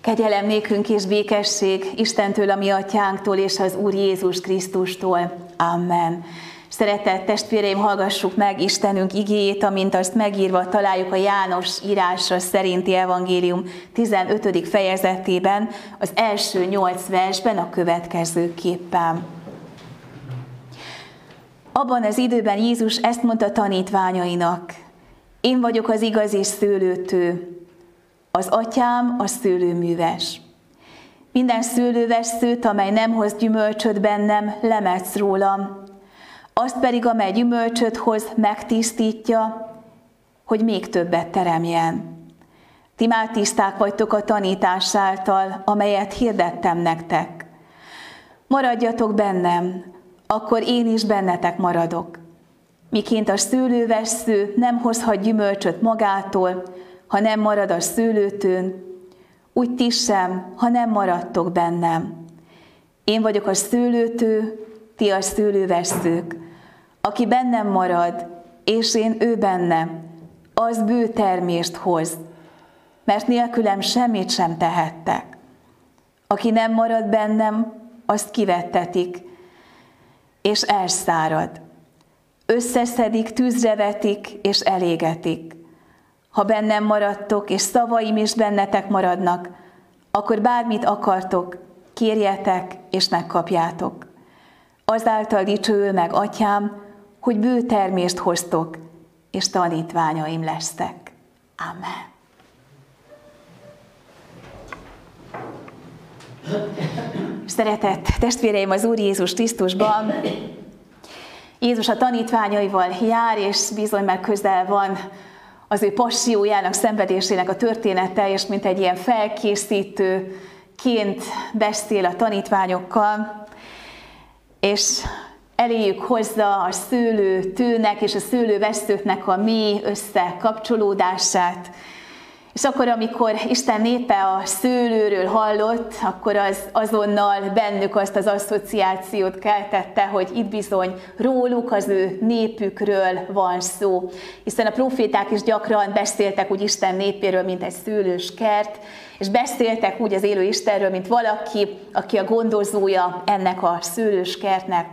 Kegyelem nékünk és békesség Istentől, a mi atyánktól és az Úr Jézus Krisztustól. Amen. Szeretett testvéreim, hallgassuk meg Istenünk igéjét, amint azt megírva találjuk a János írásra szerinti evangélium 15. fejezetében, az első nyolc versben a következőképpen. Abban az időben Jézus ezt mondta tanítványainak, én vagyok az igazi szőlőtő, az atyám a szőlőműves. Minden szőlőveszőt, amely nem hoz gyümölcsöt bennem, lemetsz rólam. Azt pedig, amely gyümölcsöt hoz, megtisztítja, hogy még többet teremjen. Ti már tiszták vagytok a tanítás által, amelyet hirdettem nektek. Maradjatok bennem, akkor én is bennetek maradok. Miként a szőlővesző nem hozhat gyümölcsöt magától, ha nem marad a szőlőtőn, úgy ti sem, ha nem maradtok bennem. Én vagyok a szőlőtő, ti a szőlőveszők. Aki bennem marad, és én ő benne, az bő termést hoz, mert nélkülem semmit sem tehettek. Aki nem marad bennem, azt kivettetik, és elszárad. Összeszedik, tűzre vetik, és elégetik. Ha bennem maradtok, és szavaim is bennetek maradnak, akkor bármit akartok, kérjetek, és megkapjátok. Azáltal dicsőül meg, atyám, hogy bő termést hoztok, és tanítványaim lesztek. Amen. Szeretett testvéreim az Úr Jézus Krisztusban, Jézus a tanítványaival jár, és bizony már közel van az ő passiójának, szenvedésének a története, és mint egy ilyen felkészítőként beszél a tanítványokkal, és eléjük hozza a szőlő tőnek és a szőlővesztőknek a mély összekapcsolódását, és akkor, amikor Isten népe a szőlőről hallott, akkor az azonnal bennük azt az asszociációt keltette, hogy itt bizony róluk, az ő népükről van szó. Hiszen a proféták is gyakran beszéltek úgy Isten népéről, mint egy szőlős kert, és beszéltek úgy az élő Istenről, mint valaki, aki a gondozója ennek a szőlős kertnek.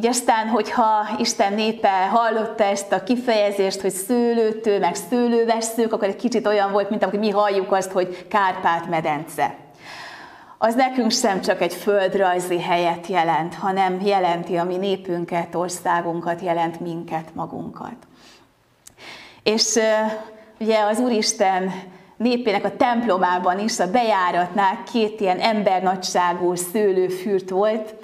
Így aztán, hogyha Isten népe hallotta ezt a kifejezést, hogy szőlőtő, meg szőlőveszők, akkor egy kicsit olyan volt, mint amikor mi halljuk azt, hogy Kárpát-medence. Az nekünk sem csak egy földrajzi helyet jelent, hanem jelenti a mi népünket, országunkat, jelent minket, magunkat. És ugye az Úristen népének a templomában is, a bejáratnál két ilyen embernagyságú szőlőfürt volt,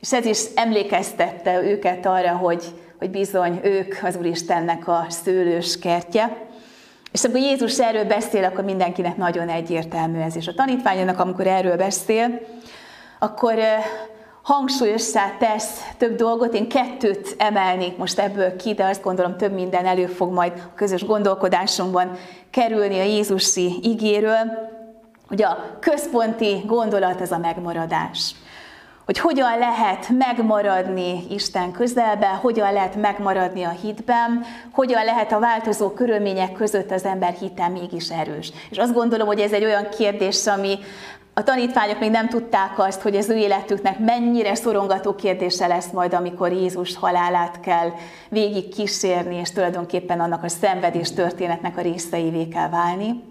és ez is emlékeztette őket arra, hogy, hogy bizony ők az Úristennek a szőlős kertje. És amikor Jézus erről beszél, akkor mindenkinek nagyon egyértelmű ez. És a tanítványának, amikor erről beszél, akkor hangsúlyossá tesz több dolgot. Én kettőt emelnék most ebből ki, de azt gondolom több minden elő fog majd a közös gondolkodásunkban kerülni a Jézusi igéről. Ugye a központi gondolat ez a megmaradás hogy hogyan lehet megmaradni Isten közelben, hogyan lehet megmaradni a hitben, hogyan lehet a változó körülmények között az ember hite mégis erős. És azt gondolom, hogy ez egy olyan kérdés, ami a tanítványok még nem tudták azt, hogy az ő életüknek mennyire szorongató kérdése lesz majd, amikor Jézus halálát kell végig kísérni, és tulajdonképpen annak a szenvedés történetnek a részeivé kell válni.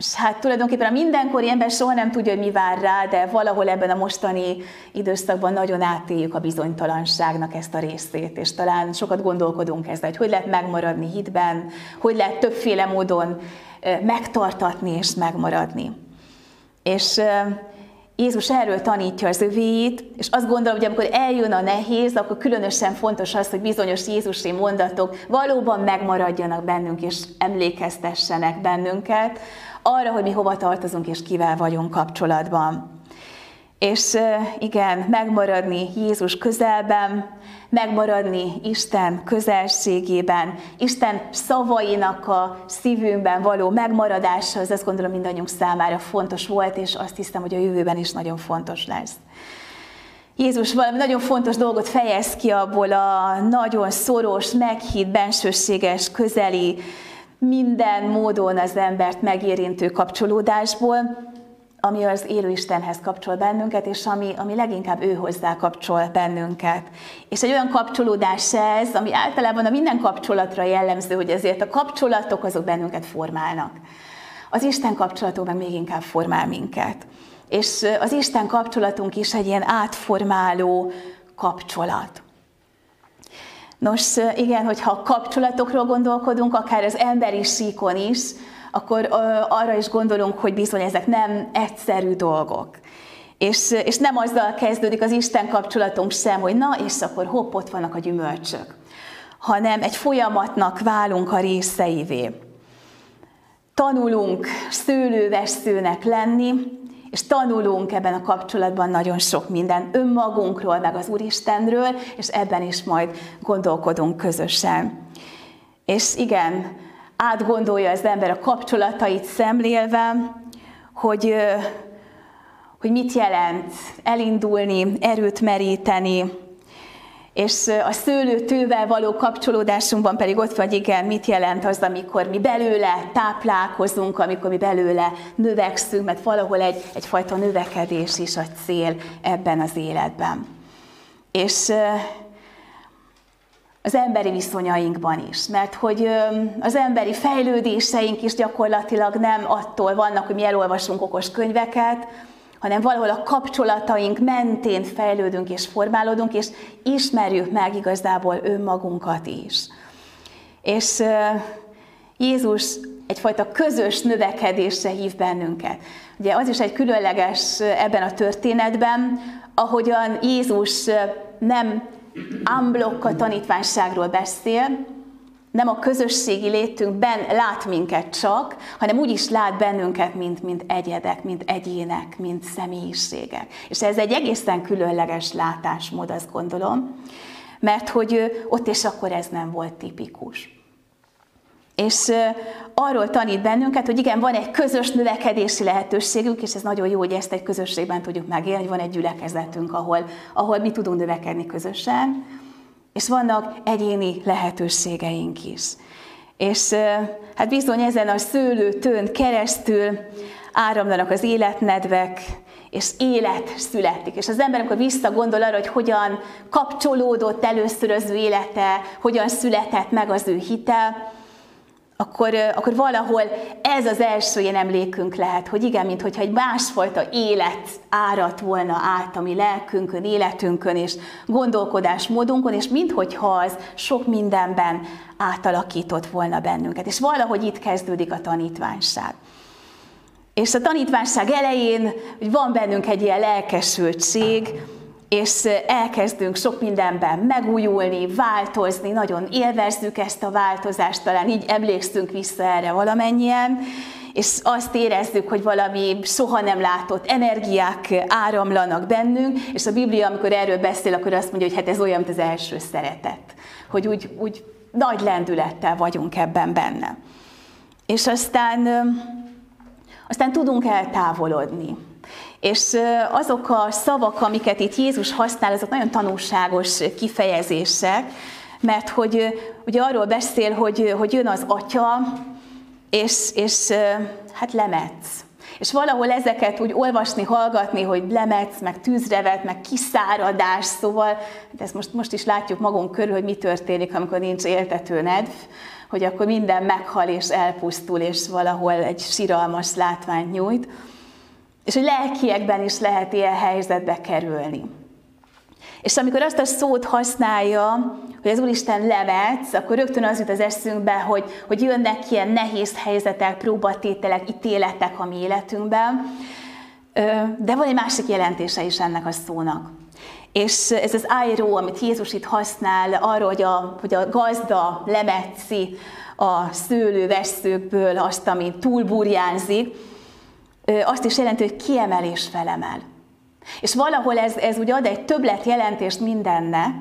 És hát tulajdonképpen a mindenkori ember soha nem tudja, hogy mi vár rá, de valahol ebben a mostani időszakban nagyon átéljük a bizonytalanságnak ezt a részét, és talán sokat gondolkodunk ezzel, hogy hogy lehet megmaradni hitben, hogy lehet többféle módon megtartatni és megmaradni. És Jézus erről tanítja az övéit, és azt gondolom, hogy amikor eljön a nehéz, akkor különösen fontos az, hogy bizonyos Jézusi mondatok valóban megmaradjanak bennünk, és emlékeztessenek bennünket arra, hogy mi hova tartozunk, és kivel vagyunk kapcsolatban. És igen, megmaradni Jézus közelben, megmaradni Isten közelségében, Isten szavainak a szívünkben való megmaradása, az azt gondolom mindannyiunk számára fontos volt, és azt hiszem, hogy a jövőben is nagyon fontos lesz. Jézus valami nagyon fontos dolgot fejez ki abból a nagyon szoros, meghitt, bensőséges, közeli, minden módon az embert megérintő kapcsolódásból, ami az élő Istenhez kapcsol bennünket, és ami, ami leginkább ő hozzá kapcsol bennünket. És egy olyan kapcsolódás ez, ami általában a minden kapcsolatra jellemző, hogy ezért a kapcsolatok azok bennünket formálnak. Az Isten kapcsolatok még inkább formál minket. És az Isten kapcsolatunk is egy ilyen átformáló kapcsolat. Nos, igen, hogyha kapcsolatokról gondolkodunk, akár az emberi síkon is, akkor arra is gondolunk, hogy bizony ezek nem egyszerű dolgok. És, és nem azzal kezdődik az Isten kapcsolatunk sem, hogy na, és akkor hopp, ott vannak a gyümölcsök, hanem egy folyamatnak válunk a részeivé. Tanulunk szőlőveszőnek lenni, és tanulunk ebben a kapcsolatban nagyon sok minden önmagunkról, meg az Úristenről, és ebben is majd gondolkodunk közösen. És igen, átgondolja az ember a kapcsolatait szemlélve, hogy, hogy mit jelent elindulni, erőt meríteni, és a szőlőtővel való kapcsolódásunkban pedig ott vagy, igen, mit jelent az, amikor mi belőle táplálkozunk, amikor mi belőle növekszünk, mert valahol egy, egyfajta növekedés is a cél ebben az életben. És az emberi viszonyainkban is, mert hogy az emberi fejlődéseink is gyakorlatilag nem attól vannak, hogy mi elolvasunk okos könyveket, hanem valahol a kapcsolataink mentén fejlődünk és formálódunk, és ismerjük meg igazából önmagunkat is. És Jézus egyfajta közös növekedésre hív bennünket. Ugye az is egy különleges ebben a történetben, ahogyan Jézus nem unblock a tanítványságról beszél, nem a közösségi létünkben lát minket csak, hanem úgy is lát bennünket, mint, mint egyedek, mint egyének, mint személyiségek. És ez egy egészen különleges látásmód, azt gondolom, mert hogy ott és akkor ez nem volt tipikus. És arról tanít bennünket, hogy igen, van egy közös növekedési lehetőségünk, és ez nagyon jó, hogy ezt egy közösségben tudjuk megélni, hogy van egy gyülekezetünk, ahol, ahol mi tudunk növekedni közösen, és vannak egyéni lehetőségeink is. És hát bizony ezen a szőlőtőn keresztül áramlanak az életnedvek, és élet születik. És az ember, amikor visszagondol arra, hogy hogyan kapcsolódott először az ő élete, hogyan született meg az ő hite, akkor, akkor valahol ez az első ilyen emlékünk lehet, hogy igen, mintha egy másfajta élet árat volna át a mi lelkünkön, életünkön és gondolkodásmódunkon, és minthogyha az sok mindenben átalakított volna bennünket. És valahogy itt kezdődik a tanítványság. És a tanítványság elején hogy van bennünk egy ilyen lelkesültség, és elkezdünk sok mindenben megújulni, változni, nagyon élvezzük ezt a változást, talán így emlékszünk vissza erre valamennyien, és azt érezzük, hogy valami soha nem látott energiák áramlanak bennünk, és a Biblia, amikor erről beszél, akkor azt mondja, hogy hát ez olyan, mint az első szeretet, hogy úgy, úgy nagy lendülettel vagyunk ebben benne. És aztán, aztán tudunk eltávolodni és azok a szavak, amiket itt Jézus használ, azok nagyon tanulságos kifejezések, mert hogy ugye arról beszél, hogy, hogy jön az atya, és, és hát lemetsz. És valahol ezeket úgy olvasni, hallgatni, hogy lemetsz, meg tűzrevet, meg kiszáradás, szóval de ezt most, most is látjuk magunk körül, hogy mi történik, amikor nincs éltető nedv, hogy akkor minden meghal és elpusztul, és valahol egy siralmas látványt nyújt és hogy lelkiekben is lehet ilyen helyzetbe kerülni. És amikor azt a szót használja, hogy az Úristen levetsz, akkor rögtön az jut az eszünkbe, hogy, hogy jönnek ilyen nehéz helyzetek, próbatételek, ítéletek a mi életünkben. De van egy másik jelentése is ennek a szónak. És ez az ájró, amit Jézus itt használ arról, hogy a, hogy a gazda lemetszi a szőlővesszőkből azt, ami túlburjánzik, azt is jelenti, hogy kiemelés felemel. És valahol ez, ez ugye ad egy többlet jelentést mindennek,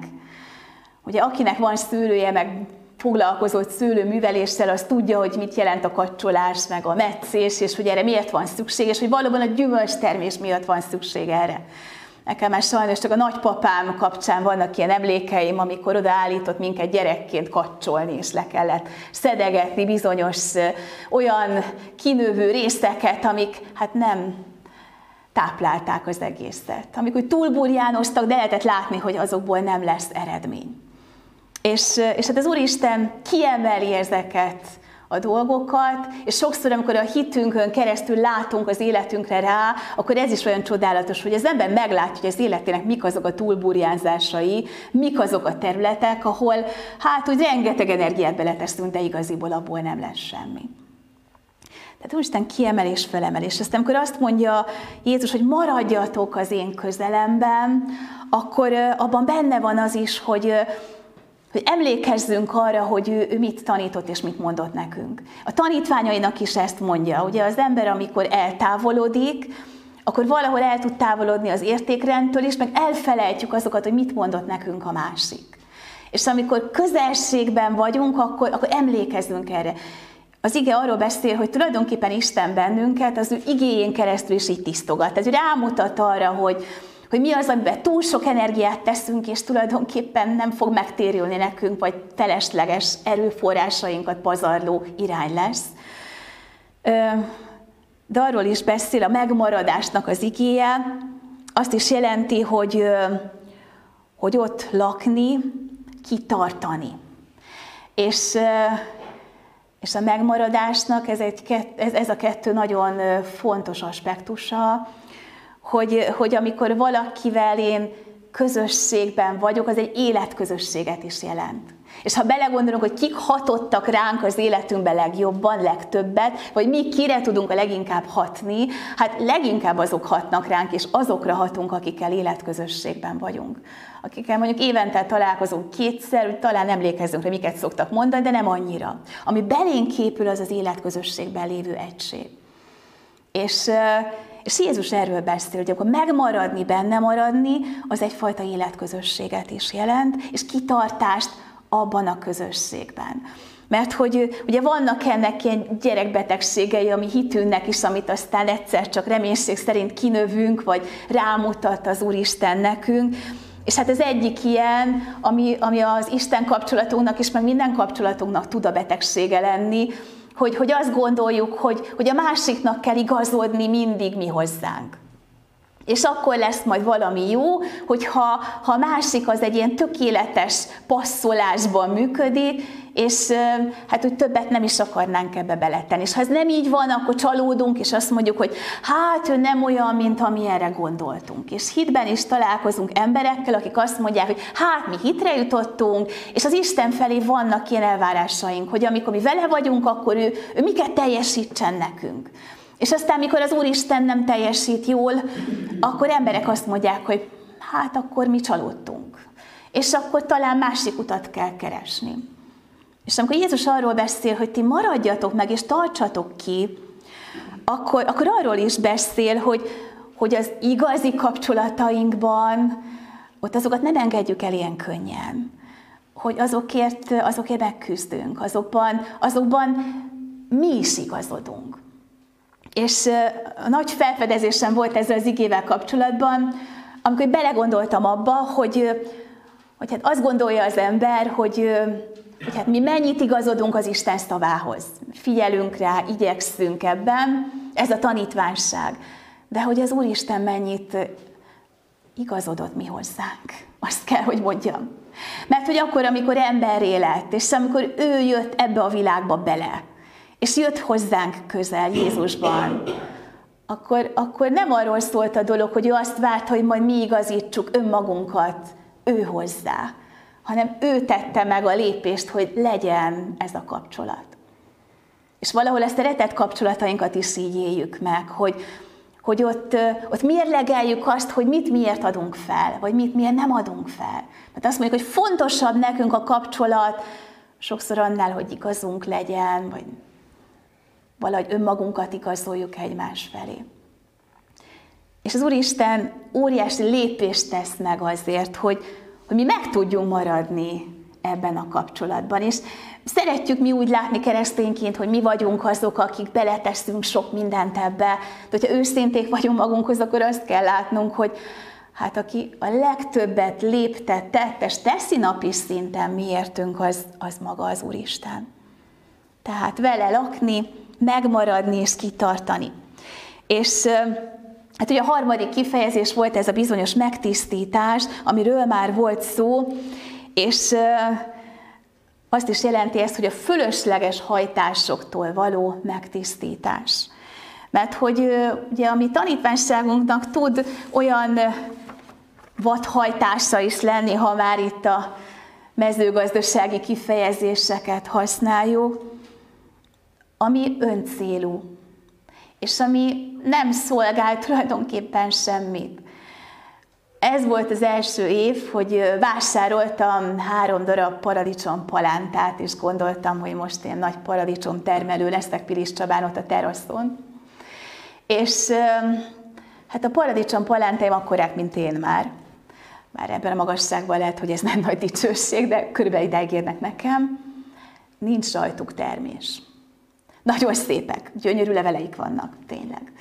ugye akinek van szőlője, meg foglalkozott szőlőműveléssel, az tudja, hogy mit jelent a kacsolás, meg a meccés, és hogy erre miért van szükség, és hogy valóban a gyümölcstermés miatt van szükség erre. Nekem már sajnos csak a nagypapám kapcsán vannak ilyen emlékeim, amikor odaállított minket gyerekként kacsolni, és le kellett szedegetni bizonyos olyan kinövő részeket, amik hát nem, táplálták az egészet. Amikor túlburjánoztak, de lehetett látni, hogy azokból nem lesz eredmény. És, és hát az Úristen kiemeli ezeket a dolgokat, és sokszor, amikor a hitünkön keresztül látunk az életünkre rá, akkor ez is olyan csodálatos, hogy az ember meglátja, hogy az életének mik azok a túlburjánzásai, mik azok a területek, ahol hát úgy rengeteg energiát beleteszünk, de igaziból abból nem lesz semmi. Tehát Úristen kiemelés, felemelés. Aztán amikor azt mondja Jézus, hogy maradjatok az én közelemben, akkor abban benne van az is, hogy hogy emlékezzünk arra, hogy ő, ő mit tanított és mit mondott nekünk. A tanítványainak is ezt mondja. Ugye az ember, amikor eltávolodik, akkor valahol el tud távolodni az értékrendtől is, meg elfelejtjük azokat, hogy mit mondott nekünk a másik. És amikor közelségben vagyunk, akkor, akkor emlékezzünk erre. Az ige arról beszél, hogy tulajdonképpen Isten bennünket az ő igéjén keresztül is így tisztogat. Ez rámutat arra, hogy, hogy mi az, amiben túl sok energiát teszünk, és tulajdonképpen nem fog megtérülni nekünk, vagy felesleges erőforrásainkat pazarló irány lesz. De arról is beszél a megmaradásnak az igéje, azt is jelenti, hogy, hogy ott lakni, kitartani. És, és a megmaradásnak ez, egy, ez, ez a kettő nagyon fontos aspektusa, hogy, hogy amikor valakivel én közösségben vagyok, az egy életközösséget is jelent. És ha belegondolunk, hogy kik hatottak ránk az életünkben legjobban, legtöbbet, vagy mi kire tudunk a leginkább hatni, hát leginkább azok hatnak ránk, és azokra hatunk, akikkel életközösségben vagyunk. Akikkel mondjuk évente találkozunk kétszer, hogy talán emlékezzünk, hogy miket szoktak mondani, de nem annyira. Ami belénk képül, az az életközösségben lévő egység. És és Jézus erről beszél, hogy akkor megmaradni, benne maradni, az egyfajta életközösséget is jelent, és kitartást abban a közösségben. Mert hogy ugye vannak ennek ilyen gyerekbetegségei, ami hitünknek is, amit aztán egyszer csak reménység szerint kinövünk, vagy rámutat az Úristen nekünk. És hát ez egyik ilyen, ami, ami az Isten kapcsolatunknak is, meg minden kapcsolatunknak tud a betegsége lenni, hogy, hogy azt gondoljuk, hogy, hogy a másiknak kell igazodni mindig mi hozzánk. És akkor lesz majd valami jó, hogyha ha a másik az egy ilyen tökéletes passzolásban működik, és hát úgy többet nem is akarnánk ebbe beletenni. És ha ez nem így van, akkor csalódunk, és azt mondjuk, hogy hát ő nem olyan, mint amilyenre gondoltunk. És hitben is találkozunk emberekkel, akik azt mondják, hogy hát mi hitre jutottunk, és az Isten felé vannak ilyen elvárásaink, hogy amikor mi vele vagyunk, akkor ő, ő miket teljesítsen nekünk. És aztán, mikor az Úristen nem teljesít jól, akkor emberek azt mondják, hogy hát akkor mi csalódtunk. És akkor talán másik utat kell keresni. És amikor Jézus arról beszél, hogy ti maradjatok meg és tartsatok ki, akkor, akkor arról is beszél, hogy, hogy az igazi kapcsolatainkban ott azokat nem engedjük el ilyen könnyen. Hogy azokért, azokért megküzdünk, azokban, azokban mi is igazodunk. És a nagy felfedezésem volt ezzel az igével kapcsolatban, amikor belegondoltam abba, hogy, hogy hát azt gondolja az ember, hogy, hogy hát mi mennyit igazodunk az Isten szavához. Figyelünk rá, igyekszünk ebben, ez a tanítványság. De hogy az Úristen mennyit igazodott mi hozzánk. Azt kell, hogy mondjam. Mert hogy akkor, amikor ember lett, és amikor ő jött ebbe a világba bele, és jött hozzánk közel Jézusban, akkor, akkor nem arról szólt a dolog, hogy ő azt várt, hogy majd mi igazítsuk önmagunkat ő hozzá, hanem ő tette meg a lépést, hogy legyen ez a kapcsolat. És valahol a retett kapcsolatainkat is így éljük meg, hogy, hogy ott, ott mérlegeljük azt, hogy mit miért adunk fel, vagy mit miért nem adunk fel. Mert azt mondjuk, hogy fontosabb nekünk a kapcsolat, sokszor annál, hogy igazunk legyen, vagy valahogy önmagunkat igazoljuk egymás felé. És az Úristen óriási lépést tesz meg azért, hogy, hogy mi meg tudjunk maradni ebben a kapcsolatban. És szeretjük mi úgy látni keresztényként, hogy mi vagyunk azok, akik beleteszünk sok mindent ebbe. De hogyha őszinték vagyunk magunkhoz, akkor azt kell látnunk, hogy hát aki a legtöbbet lépte, tett és teszi napi szinten miértünk, az, az maga az Úristen. Tehát vele lakni, megmaradni és kitartani. És Hát ugye a harmadik kifejezés volt ez a bizonyos megtisztítás, amiről már volt szó, és azt is jelenti ezt, hogy a fölösleges hajtásoktól való megtisztítás. Mert hogy ugye a mi tanítványságunknak tud olyan vadhajtása is lenni, ha már itt a mezőgazdasági kifejezéseket használjuk, ami öncélú, és ami nem szolgál tulajdonképpen semmit. Ez volt az első év, hogy vásároltam három darab paradicsom palántát, és gondoltam, hogy most én nagy paradicsom termelő leszek Pilis Csabán ott a teraszon. És hát a paradicsom palántáim akkorák, mint én már. Már ebben a magasságban lehet, hogy ez nem nagy dicsőség, de körülbelül ideig érnek nekem. Nincs rajtuk termés. Nagyon szépek, gyönyörű leveleik vannak, tényleg.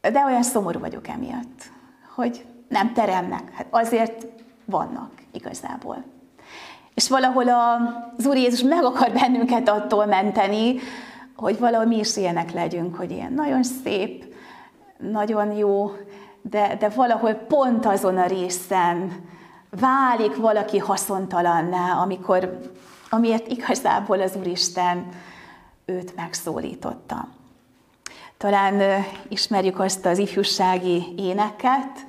De olyan szomorú vagyok emiatt, hogy nem teremnek. Hát azért vannak igazából. És valahol az Úr Jézus meg akar bennünket attól menteni, hogy valahol mi is ilyenek legyünk, hogy ilyen nagyon szép, nagyon jó, de, de valahol pont azon a részen válik valaki haszontalanná, amikor, amiért igazából az Úristen őt megszólította. Talán ismerjük azt az ifjúsági éneket,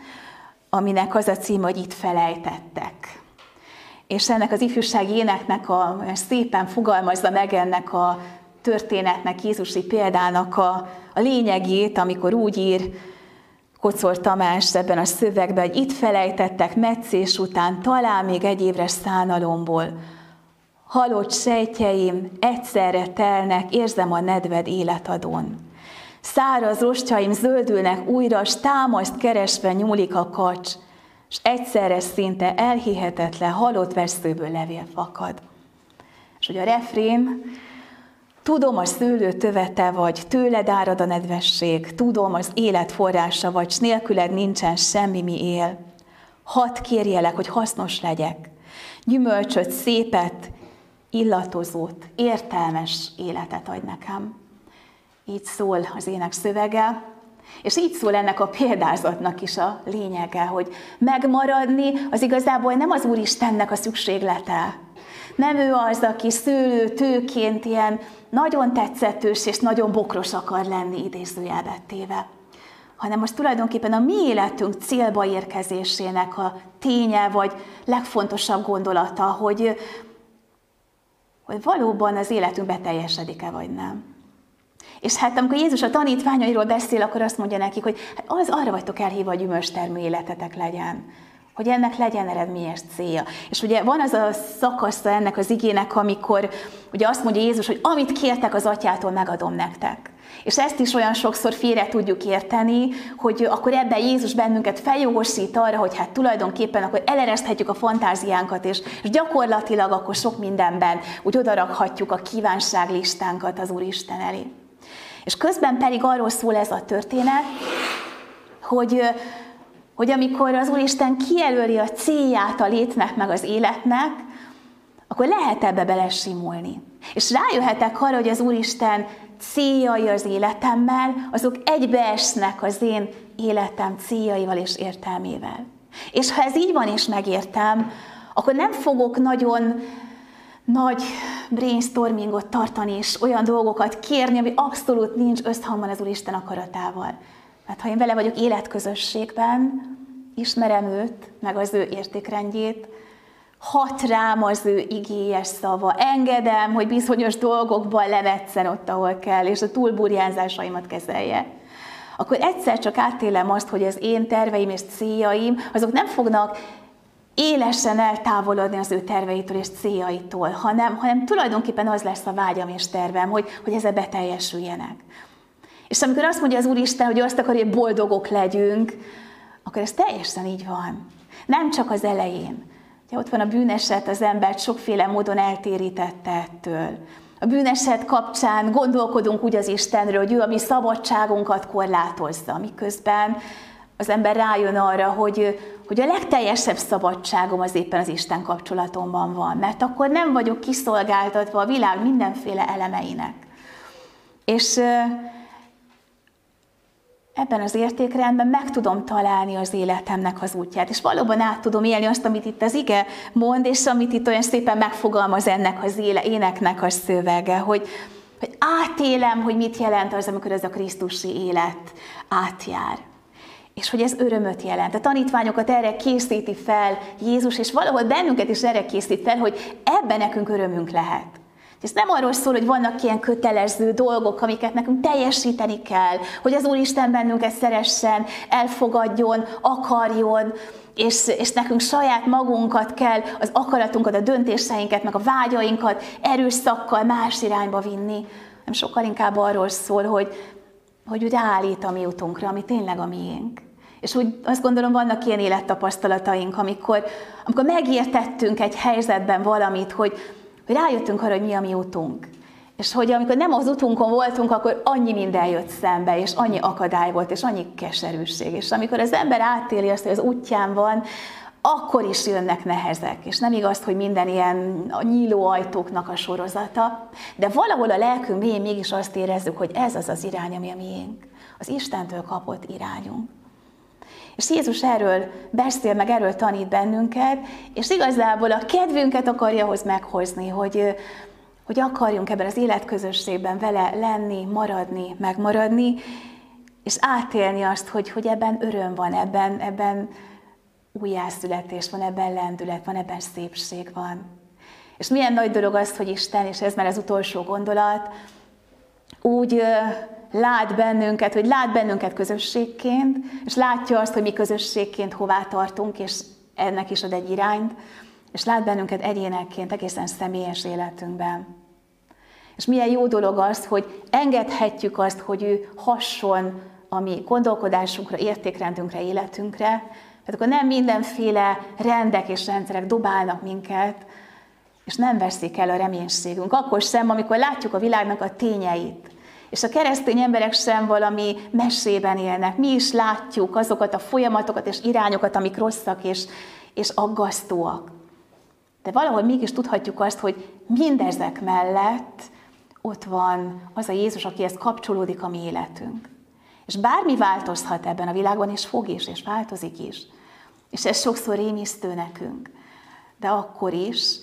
aminek az a cím, hogy itt felejtettek. És ennek az ifjúsági éneknek a, szépen fogalmazza meg ennek a történetnek, Jézusi példának a, a lényegét, amikor úgy ír Kocor Tamás ebben a szövegben, hogy itt felejtettek meccés után, talán még egy évre szánalomból. Halott sejtjeim egyszerre telnek, érzem a nedved életadon. Száraz rostjaim zöldülnek újra, s támaszt keresve nyúlik a kacs, és egyszerre szinte elhihetetlen halott veszőből levél fakad. És hogy a refrén, tudom a szőlő tövete vagy, tőled árad a nedvesség, tudom az élet forrása vagy, s nélküled nincsen semmi, mi él. Hadd kérjelek, hogy hasznos legyek, gyümölcsöt, szépet, illatozót, értelmes életet adj nekem. Így szól az ének szövege, és így szól ennek a példázatnak is a lényege, hogy megmaradni az igazából nem az Úristennek a szükséglete. Nem ő az, aki szőlő tőként ilyen nagyon tetszetős és nagyon bokros akar lenni idézőjelbe téve hanem most tulajdonképpen a mi életünk célba érkezésének a ténye, vagy legfontosabb gondolata, hogy, hogy valóban az életünk beteljesedik-e, vagy nem. És hát amikor Jézus a tanítványairól beszél, akkor azt mondja nekik, hogy hát az arra vagytok elhívva, hogy gyümölcstermő életetek legyen hogy ennek legyen eredményes célja. És ugye van az a szakasza ennek az igének, amikor ugye azt mondja Jézus, hogy amit kértek az atyától, megadom nektek. És ezt is olyan sokszor félre tudjuk érteni, hogy akkor ebben Jézus bennünket feljogosít arra, hogy hát tulajdonképpen akkor elereszthetjük a fantáziánkat, és, és gyakorlatilag akkor sok mindenben úgy odarakhatjuk a kívánságlistánkat az Úristen elé. És közben pedig arról szól ez a történet, hogy, hogy amikor az Úristen kijelöli a célját a létnek meg az életnek, akkor lehet ebbe belesimulni. És rájöhetek arra, hogy az Úristen céljai az életemmel, azok egybeesnek az én életem céljaival és értelmével. És ha ez így van és megértem, akkor nem fogok nagyon nagy brainstormingot tartani, és olyan dolgokat kérni, ami abszolút nincs összhangban az Úristen akaratával. Mert ha én vele vagyok életközösségben, ismerem őt, meg az ő értékrendjét, hat rám az ő igélyes szava, engedem, hogy bizonyos dolgokban levetszen ott, ahol kell, és a túlburjánzásaimat kezelje, akkor egyszer csak átélem azt, hogy az én terveim és céljaim, azok nem fognak élesen eltávolodni az ő terveitől és céljaitól, hanem, hanem tulajdonképpen az lesz a vágyam és tervem, hogy, hogy ezzel beteljesüljenek. És amikor azt mondja az Úristen, hogy azt akarja, hogy boldogok legyünk, akkor ez teljesen így van. Nem csak az elején. Ugye ott van a bűneset, az embert sokféle módon eltérítette ettől. A bűneset kapcsán gondolkodunk úgy az Istenről, hogy ő a mi szabadságunkat korlátozza, miközben az ember rájön arra, hogy, hogy a legteljesebb szabadságom az éppen az Isten kapcsolatomban van, mert akkor nem vagyok kiszolgáltatva a világ mindenféle elemeinek. És ebben az értékrendben meg tudom találni az életemnek az útját, és valóban át tudom élni azt, amit itt az ige mond, és amit itt olyan szépen megfogalmaz ennek az éle, éneknek a szövege, hogy, hogy átélem, hogy mit jelent az, amikor ez a Krisztusi élet átjár. És hogy ez örömöt jelent. A tanítványokat erre készíti fel Jézus, és valahol bennünket is erre készít fel, hogy ebben nekünk örömünk lehet. Ez nem arról szól, hogy vannak ilyen kötelező dolgok, amiket nekünk teljesíteni kell, hogy az Úristen bennünket szeressen, elfogadjon, akarjon, és, és nekünk saját magunkat kell, az akaratunkat, a döntéseinket, meg a vágyainkat erőszakkal más irányba vinni, nem sokkal inkább arról szól, hogy, hogy úgy állít a mi utunkra, ami tényleg a miénk. És úgy azt gondolom, vannak ilyen élettapasztalataink, amikor, amikor megértettünk egy helyzetben valamit, hogy, hogy rájöttünk arra, hogy mi a mi utunk. És hogy amikor nem az utunkon voltunk, akkor annyi minden jött szembe, és annyi akadály volt, és annyi keserűség. És amikor az ember átéli azt, hogy az útján van, akkor is jönnek nehezek. És nem igaz, hogy minden ilyen a nyíló ajtóknak a sorozata, de valahol a lelkünk mélyén mégis azt érezzük, hogy ez az az irány, ami a miénk. Az Istentől kapott irányunk. És Jézus erről beszél, meg erről tanít bennünket, és igazából a kedvünket akarja hoz meghozni, hogy, hogy akarjunk ebben az életközösségben vele lenni, maradni, megmaradni, és átélni azt, hogy, hogy ebben öröm van, ebben, ebben újjászületés van, ebben lendület van, ebben szépség van. És milyen nagy dolog az, hogy Isten, és ez már az utolsó gondolat, úgy lát bennünket, hogy lát bennünket közösségként, és látja azt, hogy mi közösségként hová tartunk, és ennek is ad egy irányt, és lát bennünket egyénekként egészen személyes életünkben. És milyen jó dolog az, hogy engedhetjük azt, hogy ő hasson a mi gondolkodásunkra, értékrendünkre, életünkre, mert akkor nem mindenféle rendek és rendszerek dobálnak minket, és nem veszik el a reménységünk. Akkor sem, amikor látjuk a világnak a tényeit, és a keresztény emberek sem valami mesében élnek. Mi is látjuk azokat a folyamatokat és irányokat, amik rosszak és, és aggasztóak. De valahol mégis tudhatjuk azt, hogy mindezek mellett ott van az a Jézus, akihez kapcsolódik a mi életünk. És bármi változhat ebben a világban, és fog is, és változik is. És ez sokszor rémisztő nekünk. De akkor is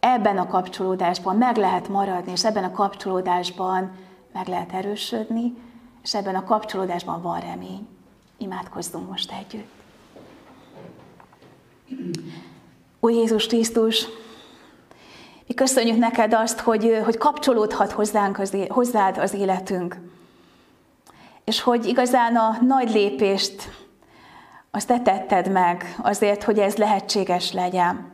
ebben a kapcsolódásban meg lehet maradni, és ebben a kapcsolódásban meg lehet erősödni, és ebben a kapcsolódásban van remény. Imádkozzunk most együtt. Ó Jézus Krisztus, mi köszönjük neked azt, hogy, hogy kapcsolódhat hozzánk az, hozzád az életünk. És hogy igazán a nagy lépést azt te tetted meg azért, hogy ez lehetséges legyen.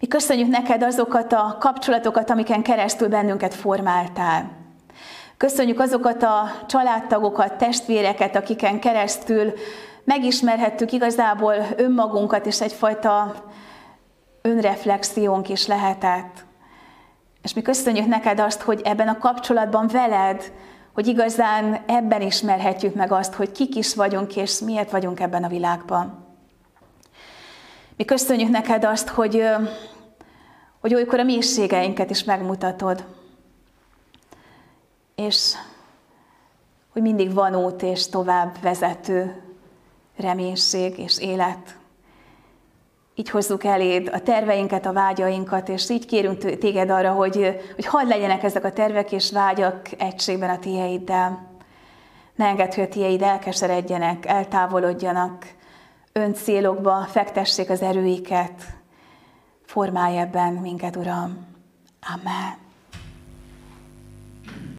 Mi köszönjük neked azokat a kapcsolatokat, amiken keresztül bennünket formáltál. Köszönjük azokat a családtagokat, testvéreket, akiken keresztül megismerhettük igazából önmagunkat, és egyfajta önreflexiónk is lehetett. És mi köszönjük neked azt, hogy ebben a kapcsolatban veled, hogy igazán ebben ismerhetjük meg azt, hogy kik is vagyunk, és miért vagyunk ebben a világban. Mi köszönjük neked azt, hogy, hogy olykor a mélységeinket is megmutatod, és hogy mindig van út és tovább vezető reménység és élet. Így hozzuk eléd a terveinket, a vágyainkat, és így kérünk téged arra, hogy, hogy hadd legyenek ezek a tervek és vágyak egységben a tiéiddel. Ne engedd, hogy a tiéid elkeseredjenek, eltávolodjanak, öncélokba fektessék az erőiket, formálj ebben minket, Uram. Amen.